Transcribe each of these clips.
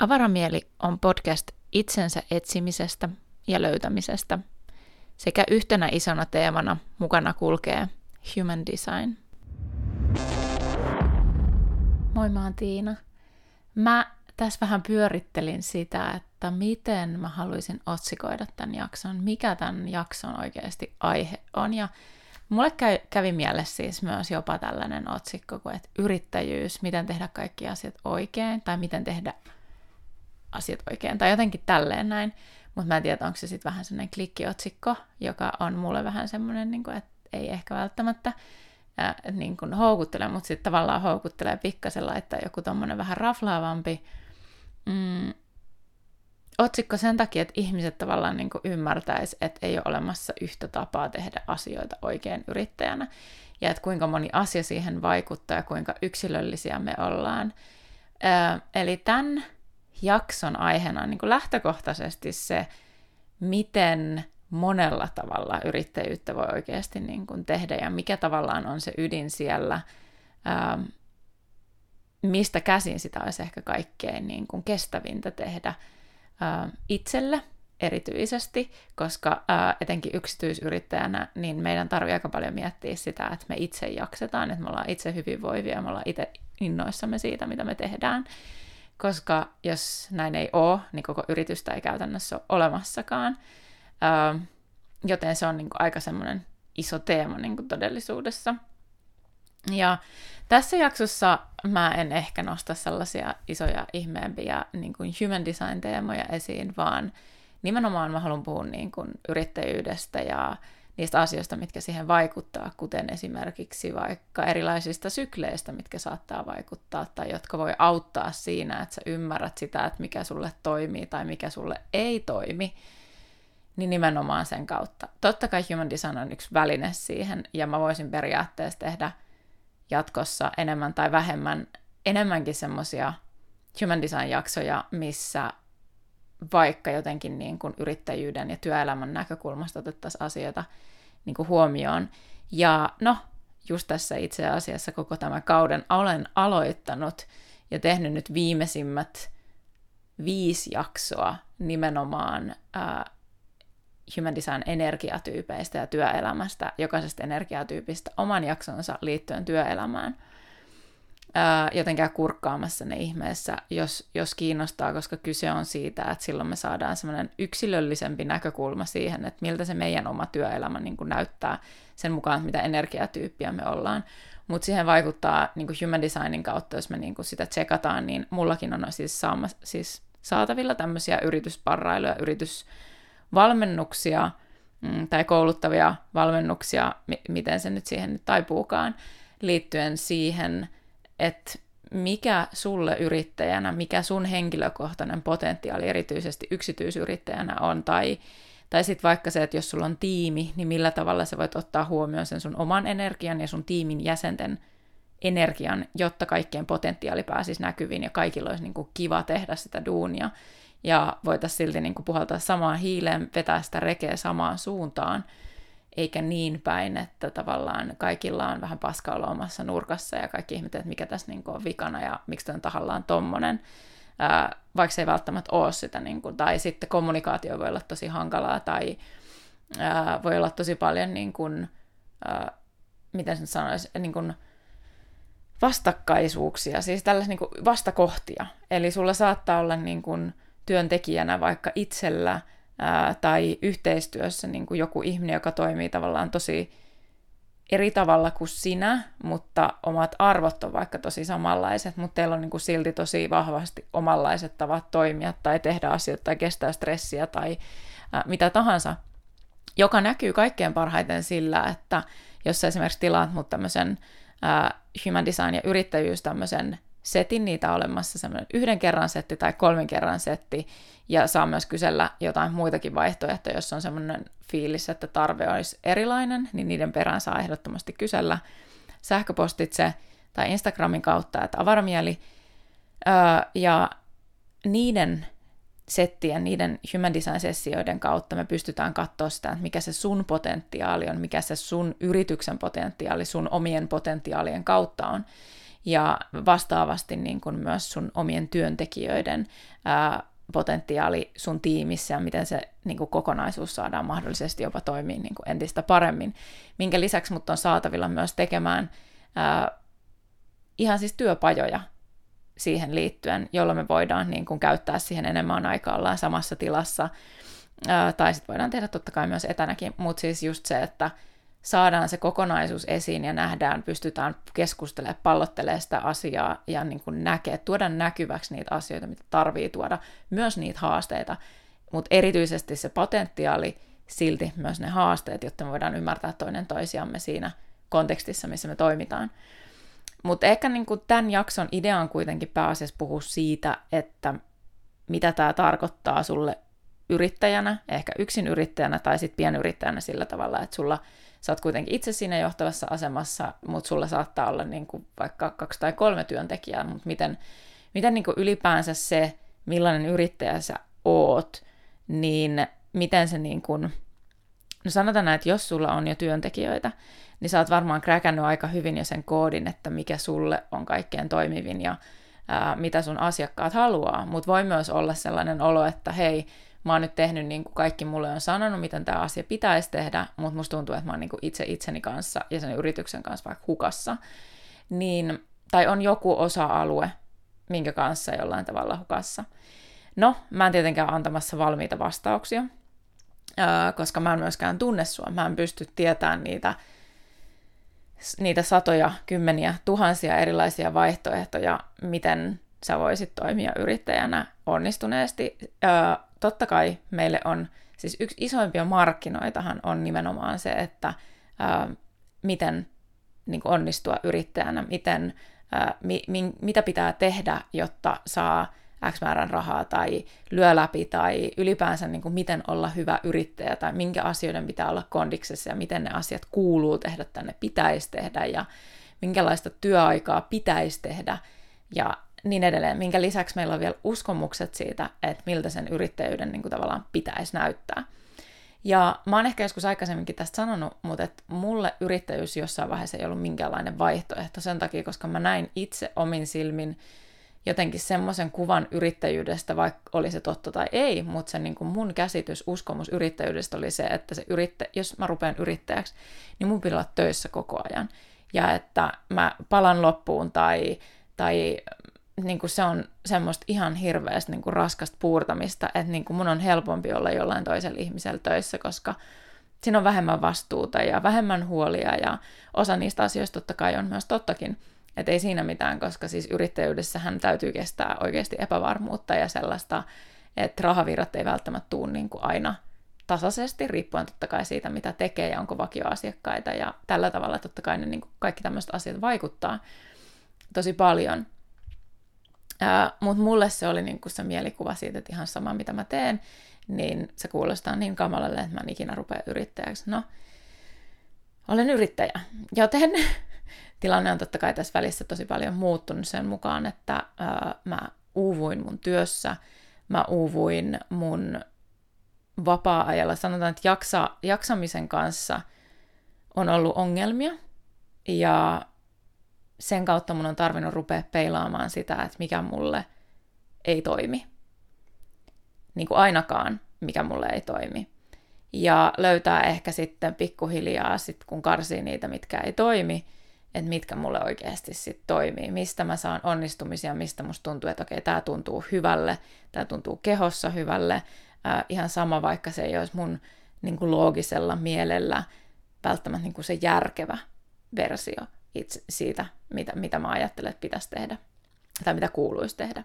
Avaramieli on podcast itsensä etsimisestä ja löytämisestä sekä yhtenä isona teemana mukana kulkee Human Design. Moi, mä oon Tiina. Mä tässä vähän pyörittelin sitä, että miten mä haluaisin otsikoida tämän jakson, mikä tämän jakson oikeasti aihe on. Ja mulle kävi mielessä siis myös jopa tällainen otsikko kuin, että yrittäjyys, miten tehdä kaikki asiat oikein, tai miten tehdä asiat oikein, tai jotenkin tälleen näin. Mutta mä en tiedä, onko se sitten vähän semmoinen klikkiotsikko, joka on mulle vähän semmoinen, niin että ei ehkä välttämättä ää, niin kuin houkuttele, mutta sitten tavallaan houkuttelee pikkasen laittaa joku tommonen vähän raflaavampi mm, otsikko sen takia, että ihmiset tavallaan niin ymmärtäisi, että ei ole olemassa yhtä tapaa tehdä asioita oikein yrittäjänä, ja että kuinka moni asia siihen vaikuttaa ja kuinka yksilöllisiä me ollaan. Ää, eli tämän jakson aiheena on niin kuin lähtökohtaisesti se, miten monella tavalla yrittäjyyttä voi oikeasti niin kuin tehdä ja mikä tavallaan on se ydin siellä, ää, mistä käsin sitä olisi ehkä kaikkein niin kuin kestävintä tehdä ää, itselle erityisesti, koska ää, etenkin yksityisyrittäjänä, niin meidän tarvii aika paljon miettiä sitä, että me itse jaksetaan, että me ollaan itse hyvinvoivia me ollaan itse innoissamme siitä, mitä me tehdään koska jos näin ei ole, niin koko yritystä ei käytännössä ole olemassakaan. Öö, joten se on niin kuin aika semmoinen iso teema niin kuin todellisuudessa. Ja tässä jaksossa mä en ehkä nosta sellaisia isoja ihmeempiä niin kuin human design-teemoja esiin, vaan nimenomaan mä haluan puhua niin kuin yrittäjyydestä ja niistä asioista, mitkä siihen vaikuttaa, kuten esimerkiksi vaikka erilaisista sykleistä, mitkä saattaa vaikuttaa tai jotka voi auttaa siinä, että sä ymmärrät sitä, että mikä sulle toimii tai mikä sulle ei toimi, niin nimenomaan sen kautta. Totta kai Human Design on yksi väline siihen, ja mä voisin periaatteessa tehdä jatkossa enemmän tai vähemmän, enemmänkin semmoisia Human Design-jaksoja, missä vaikka jotenkin niin kuin yrittäjyyden ja työelämän näkökulmasta otettaisiin asioita niin kuin huomioon. Ja no, just tässä itse asiassa koko tämä kauden olen aloittanut ja tehnyt nyt viimeisimmät viisi jaksoa nimenomaan ää, Human Design energiatyypeistä ja työelämästä, jokaisesta energiatyypistä oman jaksonsa liittyen työelämään – ää, jotenkään kurkkaamassa ne ihmeessä, jos, jos kiinnostaa, koska kyse on siitä, että silloin me saadaan semmoinen yksilöllisempi näkökulma siihen, että miltä se meidän oma työelämä niin kuin näyttää sen mukaan, mitä energiatyyppiä me ollaan. Mutta siihen vaikuttaa niin kuin human designin kautta, jos me niin kuin sitä tsekataan, niin mullakin on siis, saama, siis saatavilla tämmöisiä yritysparrailuja, yritysvalmennuksia mm, tai kouluttavia valmennuksia, mi- miten se nyt siihen nyt taipuukaan, liittyen siihen, että mikä sulle yrittäjänä, mikä sun henkilökohtainen potentiaali erityisesti yksityisyrittäjänä on, tai, tai sitten vaikka se, että jos sulla on tiimi, niin millä tavalla sä voit ottaa huomioon sen sun oman energian ja sun tiimin jäsenten energian, jotta kaikkien potentiaali pääsisi näkyviin ja kaikilla olisi niin kuin kiva tehdä sitä duunia ja voitaisiin silti niin kuin puhaltaa samaan hiileen, vetää sitä rekeä samaan suuntaan, eikä niin päin, että tavallaan kaikilla on vähän paskailla omassa nurkassa ja kaikki ihmettelevät, että mikä tässä niin kuin on vikana ja miksi tämä on tahallaan tommonen, ää, vaikka se ei välttämättä ole sitä, niin kuin, tai sitten kommunikaatio voi olla tosi hankalaa tai ää, voi olla tosi paljon, niin kuin, ää, miten sen sanoisi, niin kuin, vastakkaisuuksia, siis tällaisia niin vastakohtia. Eli sulla saattaa olla niin kuin, työntekijänä vaikka itsellä ää, tai yhteistyössä niin kuin joku ihminen, joka toimii tavallaan tosi eri tavalla kuin sinä, mutta omat arvot on vaikka tosi samanlaiset, mutta teillä on niin kuin silti tosi vahvasti omanlaiset tavat toimia tai tehdä asioita tai kestää stressiä tai ää, mitä tahansa, joka näkyy kaikkein parhaiten sillä, että jos sä esimerkiksi tilaat mut tämmöisen human design ja yrittäjyys tämmöisen setin, niitä olemassa semmoinen yhden kerran setti tai kolmen kerran setti, ja saa myös kysellä jotain muitakin vaihtoehtoja, jos on semmoinen fiilis, että tarve olisi erilainen, niin niiden perään saa ehdottomasti kysellä sähköpostitse tai Instagramin kautta, että avaramieli, ja niiden settien, niiden human design-sessioiden kautta me pystytään katsoa sitä, että mikä se sun potentiaali on, mikä se sun yrityksen potentiaali sun omien potentiaalien kautta on. Ja vastaavasti niin kuin myös sun omien työntekijöiden ää, potentiaali sun tiimissä ja miten se niin kuin kokonaisuus saadaan mahdollisesti jopa toimia niin kuin entistä paremmin. Minkä lisäksi mut on saatavilla myös tekemään ää, ihan siis työpajoja siihen liittyen, jolloin me voidaan niin kuin käyttää siihen enemmän aikaa, ollaan samassa tilassa, ää, tai sitten voidaan tehdä totta kai myös etänäkin, mutta siis just se, että saadaan se kokonaisuus esiin ja nähdään, pystytään keskustelemaan, pallottelemaan sitä asiaa ja niin kuin näkee, tuoda näkyväksi niitä asioita, mitä tarvii tuoda, myös niitä haasteita, mutta erityisesti se potentiaali, silti myös ne haasteet, jotta me voidaan ymmärtää toinen toisiamme siinä kontekstissa, missä me toimitaan. Mutta ehkä niin kuin tämän jakson idea on kuitenkin pääasiassa puhua siitä, että mitä tämä tarkoittaa sulle yrittäjänä, ehkä yksin yrittäjänä tai sitten pienyrittäjänä sillä tavalla, että sulla sä oot kuitenkin itse siinä johtavassa asemassa, mutta sulla saattaa olla niin kuin vaikka kaksi tai kolme työntekijää, mutta miten, miten niin kuin ylipäänsä se, millainen yrittäjä sä oot, niin miten se niin kuin, no sanotaan näin, että jos sulla on jo työntekijöitä, niin sä oot varmaan kräkännyt aika hyvin jo sen koodin, että mikä sulle on kaikkein toimivin ja ää, mitä sun asiakkaat haluaa, mutta voi myös olla sellainen olo, että hei, mä oon nyt tehnyt niin kuin kaikki mulle on sanonut, miten tämä asia pitäisi tehdä, mutta musta tuntuu, että mä oon niin kuin itse itseni kanssa ja sen yrityksen kanssa vaikka hukassa. Niin, tai on joku osa-alue, minkä kanssa jollain tavalla hukassa. No, mä en tietenkään antamassa valmiita vastauksia, koska mä en myöskään tunne sua. Mä en pysty tietämään niitä, niitä satoja, kymmeniä, tuhansia erilaisia vaihtoehtoja, miten sä voisit toimia yrittäjänä onnistuneesti totta kai meille on, siis yksi isoimpia markkinoitahan on nimenomaan se, että ää, miten niin kuin onnistua yrittäjänä, miten, ää, mi, mi, mitä pitää tehdä, jotta saa X määrän rahaa tai lyö läpi tai ylipäänsä niin kuin miten olla hyvä yrittäjä tai minkä asioiden pitää olla kondiksessa ja miten ne asiat kuuluu tehdä tänne pitäisi tehdä ja minkälaista työaikaa pitäisi tehdä. Ja niin edelleen, minkä lisäksi meillä on vielä uskomukset siitä, että miltä sen yrittäjyyden niin kuin tavallaan pitäisi näyttää. Ja mä oon ehkä joskus aikaisemminkin tästä sanonut, mutta että mulle yrittäjyys jossain vaiheessa ei ollut minkäänlainen vaihtoehto sen takia, koska mä näin itse omin silmin jotenkin semmoisen kuvan yrittäjyydestä, vaikka oli se totta tai ei, mutta se niin kuin mun käsitys, uskomus yrittäjyydestä oli se, että se yrittä, jos mä rupean yrittäjäksi, niin mun pitää olla töissä koko ajan. Ja että mä palan loppuun tai, tai niin kuin se on semmoista ihan hirveästi niin kuin raskasta puurtamista, että niin kuin mun on helpompi olla jollain toisella ihmisellä töissä, koska siinä on vähemmän vastuuta ja vähemmän huolia ja osa niistä asioista totta kai on myös tottakin, että ei siinä mitään, koska siis yrittäjyydessähän täytyy kestää oikeasti epävarmuutta ja sellaista, että rahavirrat ei välttämättä tule niin kuin aina tasaisesti, riippuen totta kai siitä, mitä tekee ja onko vakioasiakkaita ja tällä tavalla totta kai ne niin kuin kaikki tämmöiset asiat vaikuttaa tosi paljon – mutta mulle se oli niinku se mielikuva siitä, että ihan sama mitä mä teen, niin se kuulostaa niin kamalalle, että mä en ikinä rupea yrittäjäksi. No, olen yrittäjä, joten tilanne on totta kai tässä välissä tosi paljon muuttunut sen mukaan, että ää, mä uuvuin mun työssä, mä uuvuin mun vapaa-ajalla. Sanotaan, että jaksa, jaksamisen kanssa on ollut ongelmia, ja sen kautta mun on tarvinnut rupea peilaamaan sitä, että mikä mulle ei toimi. Niin kuin ainakaan, mikä mulle ei toimi. Ja löytää ehkä sitten pikkuhiljaa, sit kun karsii niitä, mitkä ei toimi, että mitkä mulle oikeasti sitten toimii, mistä mä saan onnistumisia, mistä musta tuntuu, että okei, tämä tuntuu hyvälle, tämä tuntuu kehossa hyvälle, äh, ihan sama vaikka se ei olisi mun niin kuin loogisella mielellä välttämättä niin kuin se järkevä versio, itse siitä, mitä, mitä mä ajattelen, että pitäisi tehdä tai mitä kuuluisi tehdä.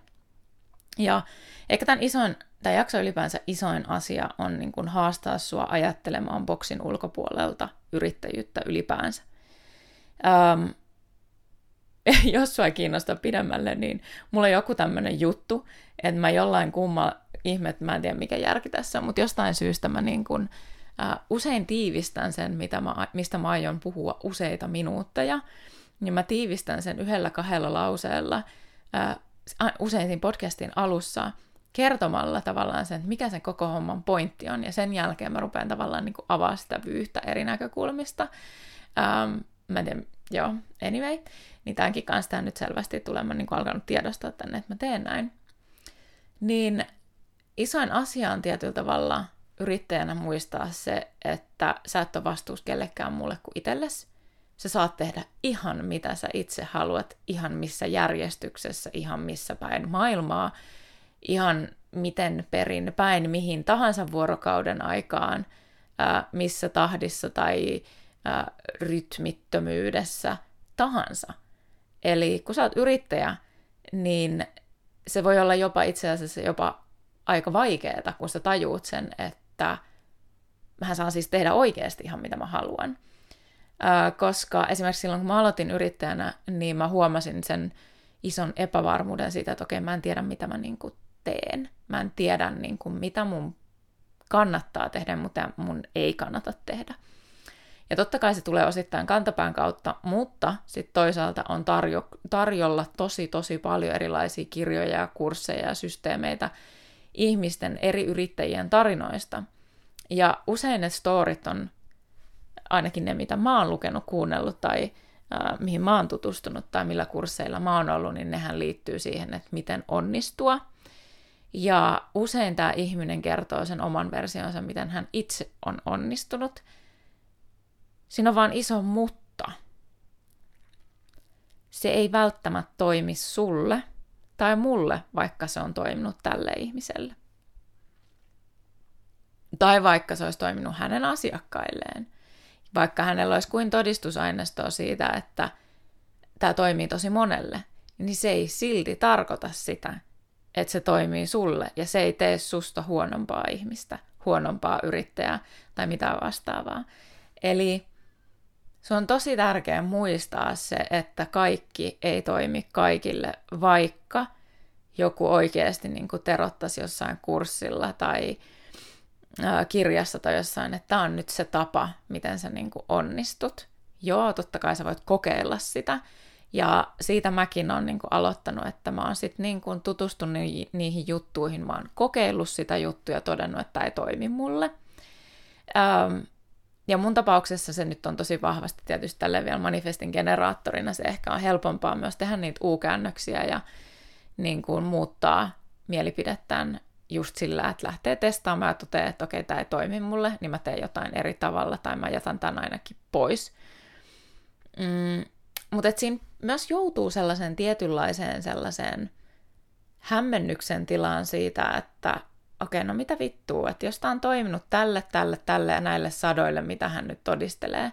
Ja ehkä tämän isoin, tämä jakso ylipäänsä isoin asia on niin kuin haastaa sua ajattelemaan boksin ulkopuolelta yrittäjyyttä ylipäänsä. Ähm, jos sua kiinnostaa pidemmälle, niin mulla on joku tämmöinen juttu, että mä jollain kumma ihme, että mä en tiedä mikä järki tässä on, mutta jostain syystä mä niin kuin, Äh, usein tiivistän sen, mitä mä, mistä mä aion puhua useita minuutteja, niin mä tiivistän sen yhdellä kahdella lauseella äh, usein siinä podcastin alussa kertomalla tavallaan sen, mikä sen koko homman pointti on, ja sen jälkeen mä rupean tavallaan niin kuin avaa sitä vyyhtä eri näkökulmista. Ähm, mä en tiedä, joo, anyway, niin tämänkin kanssa tämä nyt selvästi tulemaan niin alkanut tiedostaa tänne, että mä teen näin. Niin isoin asia on tietyllä tavalla yrittäjänä muistaa se, että sä et ole vastuus kellekään muulle kuin itsellesi. Sä saat tehdä ihan mitä sä itse haluat, ihan missä järjestyksessä, ihan missä päin maailmaa, ihan miten perin päin mihin tahansa vuorokauden aikaan, missä tahdissa tai rytmittömyydessä tahansa. Eli kun sä oot yrittäjä, niin se voi olla jopa itse asiassa jopa aika vaikeaa, kun sä tajuut sen, että mä saan siis tehdä oikeasti ihan mitä mä haluan. Koska esimerkiksi silloin, kun mä aloitin yrittäjänä, niin mä huomasin sen ison epävarmuuden siitä, että okei, mä en tiedä, mitä mä niin kuin teen. Mä en tiedä, niin kuin, mitä mun kannattaa tehdä, mutta mun ei kannata tehdä. Ja totta kai se tulee osittain kantapään kautta, mutta sitten toisaalta on tarjo- tarjolla tosi tosi paljon erilaisia kirjoja ja kursseja ja systeemeitä ihmisten eri yrittäjien tarinoista. Ja usein ne storit on ainakin ne, mitä mä oon lukenut, kuunnellut tai äh, mihin mä oon tutustunut tai millä kursseilla mä oon ollut, niin nehän liittyy siihen, että miten onnistua. Ja usein tämä ihminen kertoo sen oman versionsa, miten hän itse on onnistunut – Siinä on vaan iso mutta. Se ei välttämättä toimi sulle tai mulle, vaikka se on toiminut tälle ihmiselle. Tai vaikka se olisi toiminut hänen asiakkailleen. Vaikka hänellä olisi kuin todistusaineistoa siitä, että tämä toimii tosi monelle, niin se ei silti tarkoita sitä, että se toimii sulle ja se ei tee susta huonompaa ihmistä, huonompaa yrittäjää tai mitä vastaavaa. Eli se on tosi tärkeää muistaa se, että kaikki ei toimi kaikille, vaikka joku oikeasti niin kuin terottaisi jossain kurssilla tai kirjassa tai jossain, että tämä on nyt se tapa, miten sä niin kuin onnistut. Joo, totta kai sä voit kokeilla sitä. Ja siitä mäkin olen niin kuin aloittanut, että mä oon sitten niin tutustunut niihin juttuihin, mä oon kokeillut sitä juttuja ja todennut, että tämä ei toimi mulle. Ähm, ja mun tapauksessa se nyt on tosi vahvasti tietysti tälle vielä manifestin generaattorina. Se ehkä on helpompaa myös tehdä niitä U-käännöksiä ja niin kuin muuttaa mielipidettään just sillä, että lähtee testaamaan ja toteaa, että okei, tämä ei toimi mulle, niin mä teen jotain eri tavalla tai mä jätän tämän ainakin pois. Mm, mutta siinä myös joutuu sellaisen tietynlaiseen sellaiseen hämmennyksen tilaan siitä, että okei, no mitä vittua, että jos tämä on toiminut tälle, tälle, tälle ja näille sadoille, mitä hän nyt todistelee,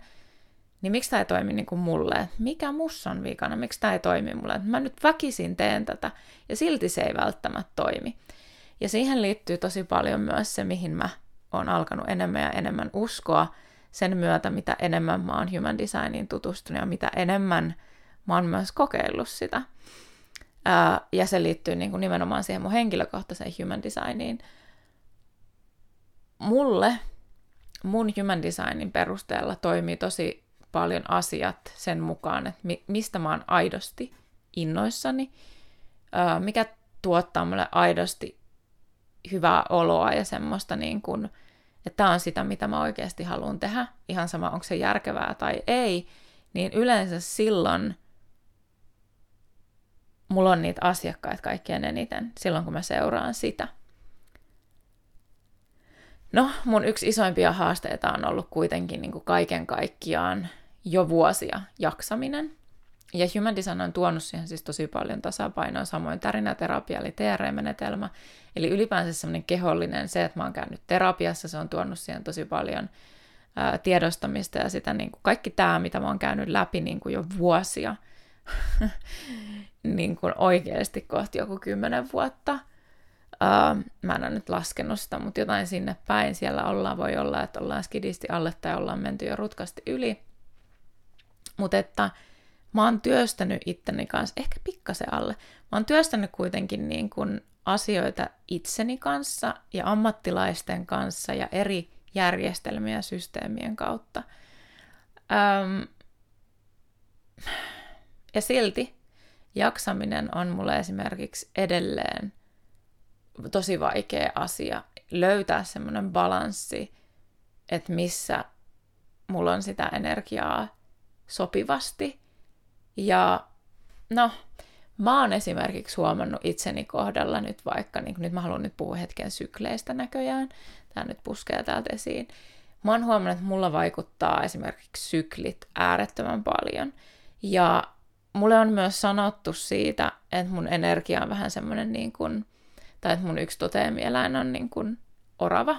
niin miksi tämä ei toimi niin kuin mulle? Mikä mus on vikana? Miksi tämä ei toimi mulle? Mä nyt väkisin teen tätä ja silti se ei välttämättä toimi. Ja siihen liittyy tosi paljon myös se, mihin mä oon alkanut enemmän ja enemmän uskoa sen myötä, mitä enemmän mä oon human designiin tutustunut ja mitä enemmän mä oon myös kokeillut sitä. Ja se liittyy niin kuin nimenomaan siihen mun henkilökohtaiseen human designiin. Mulle mun human designin perusteella toimii tosi paljon asiat sen mukaan, että mi- mistä mä oon aidosti innoissani, ää, mikä tuottaa mulle aidosti hyvää oloa ja semmoista niin kuin, että tämä on sitä, mitä mä oikeasti haluan tehdä, ihan sama onko se järkevää tai ei, niin yleensä silloin mulla on niitä asiakkaita kaikkein eniten silloin, kun mä seuraan sitä. No, mun yksi isoimpia haasteita on ollut kuitenkin niin kuin kaiken kaikkiaan jo vuosia jaksaminen. Ja Human Design on tuonut siihen siis tosi paljon tasapainoa, samoin tärinäterapia eli TR-menetelmä. Eli ylipäänsä semmoinen kehollinen, se, että mä oon käynyt terapiassa, se on tuonut siihen tosi paljon ää, tiedostamista ja sitä niin kuin kaikki tämä, mitä mä oon käynyt läpi niin kuin jo vuosia, niin kuin oikeasti kohti joku kymmenen vuotta. Uh, mä en ole nyt laskenut sitä, mutta jotain sinne päin siellä ollaan. Voi olla, että ollaan skidisti alle tai ollaan menty jo rutkasti yli. Mutta että mä oon työstänyt itteni kanssa, ehkä pikkasen alle. Mä oon työstänyt kuitenkin niin kuin asioita itseni kanssa ja ammattilaisten kanssa ja eri järjestelmien ja systeemien kautta. Um, ja silti jaksaminen on mulle esimerkiksi edelleen tosi vaikea asia löytää semmoinen balanssi, että missä mulla on sitä energiaa sopivasti Ja no, mä oon esimerkiksi huomannut itseni kohdalla nyt vaikka, niin nyt mä haluan nyt puhua hetken sykleistä näköjään, tämä nyt puskee täältä esiin. Mä oon huomannut, että mulla vaikuttaa esimerkiksi syklit äärettömän paljon. Ja mulle on myös sanottu siitä, että mun energia on vähän semmoinen niin kuin, tai että mun yksi toteemieläin on niin kuin orava,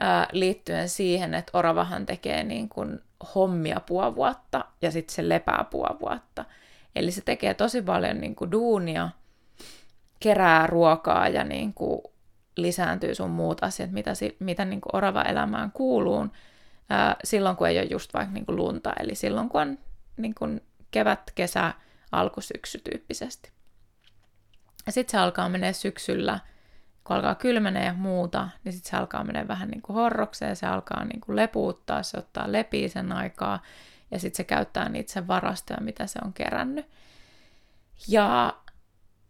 ää, liittyen siihen, että oravahan tekee niin kuin hommia puoli vuotta ja sitten se lepää puoli vuotta. Eli se tekee tosi paljon niin kuin duunia, kerää ruokaa ja niin kuin lisääntyy sun muut asiat, mitä, mitä niin kuin orava elämään kuuluu, ää, silloin kun ei ole just vaikka niin kuin lunta, eli silloin kun on niin kuin kevät, kesä, alkusyksy tyyppisesti. Ja sitten se alkaa menee syksyllä, kun alkaa kylmenee ja muuta, niin sitten se alkaa menee vähän niin kuin horrokseen, se alkaa niin kuin lepuuttaa, se ottaa lepii sen aikaa, ja sitten se käyttää niitä sen varastoja, mitä se on kerännyt. Ja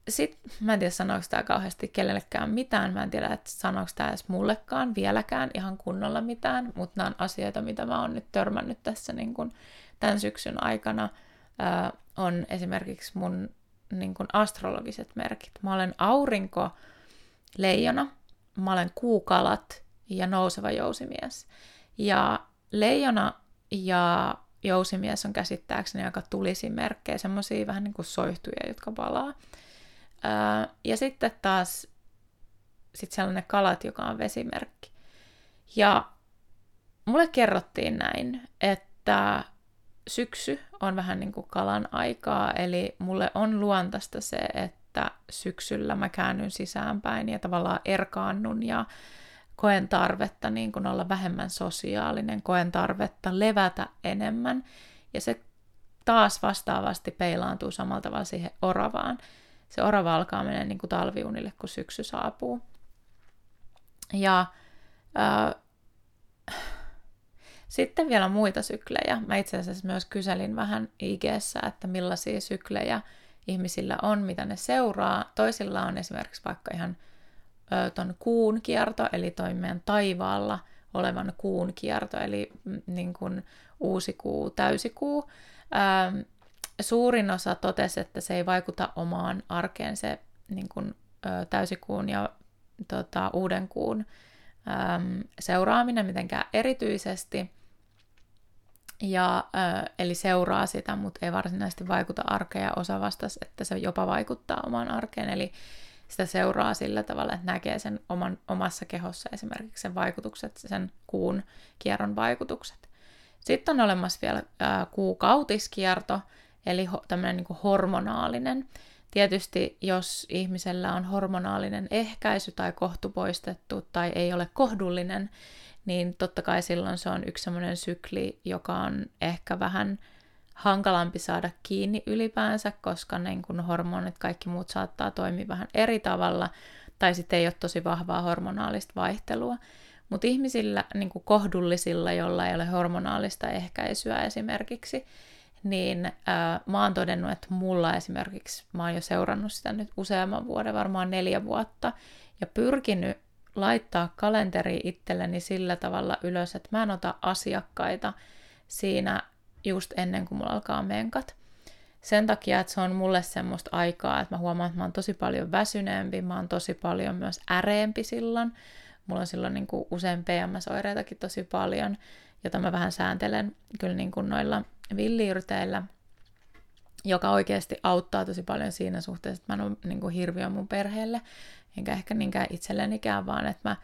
sitten, mä en tiedä sanoiko tämä kauheasti kenellekään mitään, mä en tiedä, että sanoiko tämä edes mullekaan vieläkään ihan kunnolla mitään, mutta nämä on asioita, mitä mä oon nyt törmännyt tässä niin kun tämän syksyn aikana, on esimerkiksi mun niin kun astrologiset merkit. Mä olen aurinko, leijona, mä olen kuukalat ja nouseva jousimies. Ja leijona ja jousimies on käsittääkseni aika tulisi merkkejä, semmoisia vähän niin kuin soihtuja, jotka palaa. ja sitten taas sit sellainen kalat, joka on vesimerkki. Ja mulle kerrottiin näin, että syksy on vähän niin kuin kalan aikaa, eli mulle on luontaista se, että syksyllä mä käännyn sisäänpäin ja tavallaan erkaannun ja koen tarvetta niin kuin olla vähemmän sosiaalinen, koen tarvetta levätä enemmän. Ja se taas vastaavasti peilaantuu samalla tavalla siihen oravaan. Se orava alkaa mennä niin kuin talviunille, kun syksy saapuu. Ja äh, sitten vielä muita syklejä. Mä itse asiassa myös kyselin vähän ig että millaisia syklejä ihmisillä on, mitä ne seuraa. Toisilla on esimerkiksi vaikka ihan ton kuun kierto, eli toi meidän taivaalla olevan kuun kierto, eli mm, niin kuin uusi kuu, täysikuu. Ähm, suurin osa totesi, että se ei vaikuta omaan arkeen se niin kuin, ö, täysikuun ja tota, uuden kuun seuraaminen mitenkään erityisesti. Ja, ö, eli seuraa sitä, mutta ei varsinaisesti vaikuta arkeen osa vastasi, että se jopa vaikuttaa omaan arkeen. Eli sitä seuraa sillä tavalla, että näkee sen oman, omassa kehossa esimerkiksi sen vaikutukset, sen kuun kierron vaikutukset. Sitten on olemassa vielä ää, kuukautiskierto, eli ho, tämmöinen niin hormonaalinen. Tietysti jos ihmisellä on hormonaalinen ehkäisy tai kohtu poistettu tai ei ole kohdullinen, niin totta kai silloin se on yksi semmoinen sykli, joka on ehkä vähän hankalampi saada kiinni ylipäänsä, koska niin kun hormonit, kaikki muut saattaa toimia vähän eri tavalla, tai sitten ei ole tosi vahvaa hormonaalista vaihtelua. Mutta ihmisillä, niin kohdullisilla, joilla ei ole hormonaalista ehkäisyä esimerkiksi, niin ää, mä oon todennut, että mulla esimerkiksi, mä oon jo seurannut sitä nyt useamman vuoden, varmaan neljä vuotta, ja pyrkinyt laittaa kalenteri itselleni sillä tavalla ylös, että mä en ota asiakkaita siinä just ennen kuin mulla alkaa menkat. Sen takia, että se on mulle semmoista aikaa, että mä huomaan, että mä oon tosi paljon väsyneempi, mä oon tosi paljon myös äreempi silloin. Mulla on silloin niin kuin usein PMS-oireitakin tosi paljon, jota mä vähän sääntelen kyllä niin kuin noilla villiyrteillä, joka oikeasti auttaa tosi paljon siinä suhteessa, että mä ole niin kuin hirviö mun perheelle, enkä ehkä niinkään itsellenikään, vaan että mä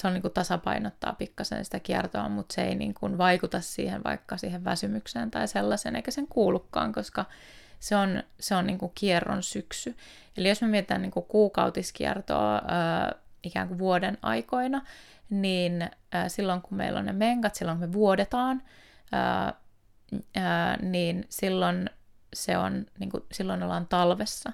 se on niin kuin tasapainottaa pikkasen sitä kiertoa, mutta se ei niin kuin vaikuta siihen vaikka siihen väsymykseen tai sellaisen, eikä sen kuulukaan, koska se on, se on niin kuin kierron syksy. Eli jos me mietitään niin kuin kuukautiskiertoa ää, ikään kuin vuoden aikoina, niin ää, silloin kun meillä on ne menkat, silloin kun me vuodetaan, ää, ää, niin silloin se on, niin kuin, silloin ollaan talvessa.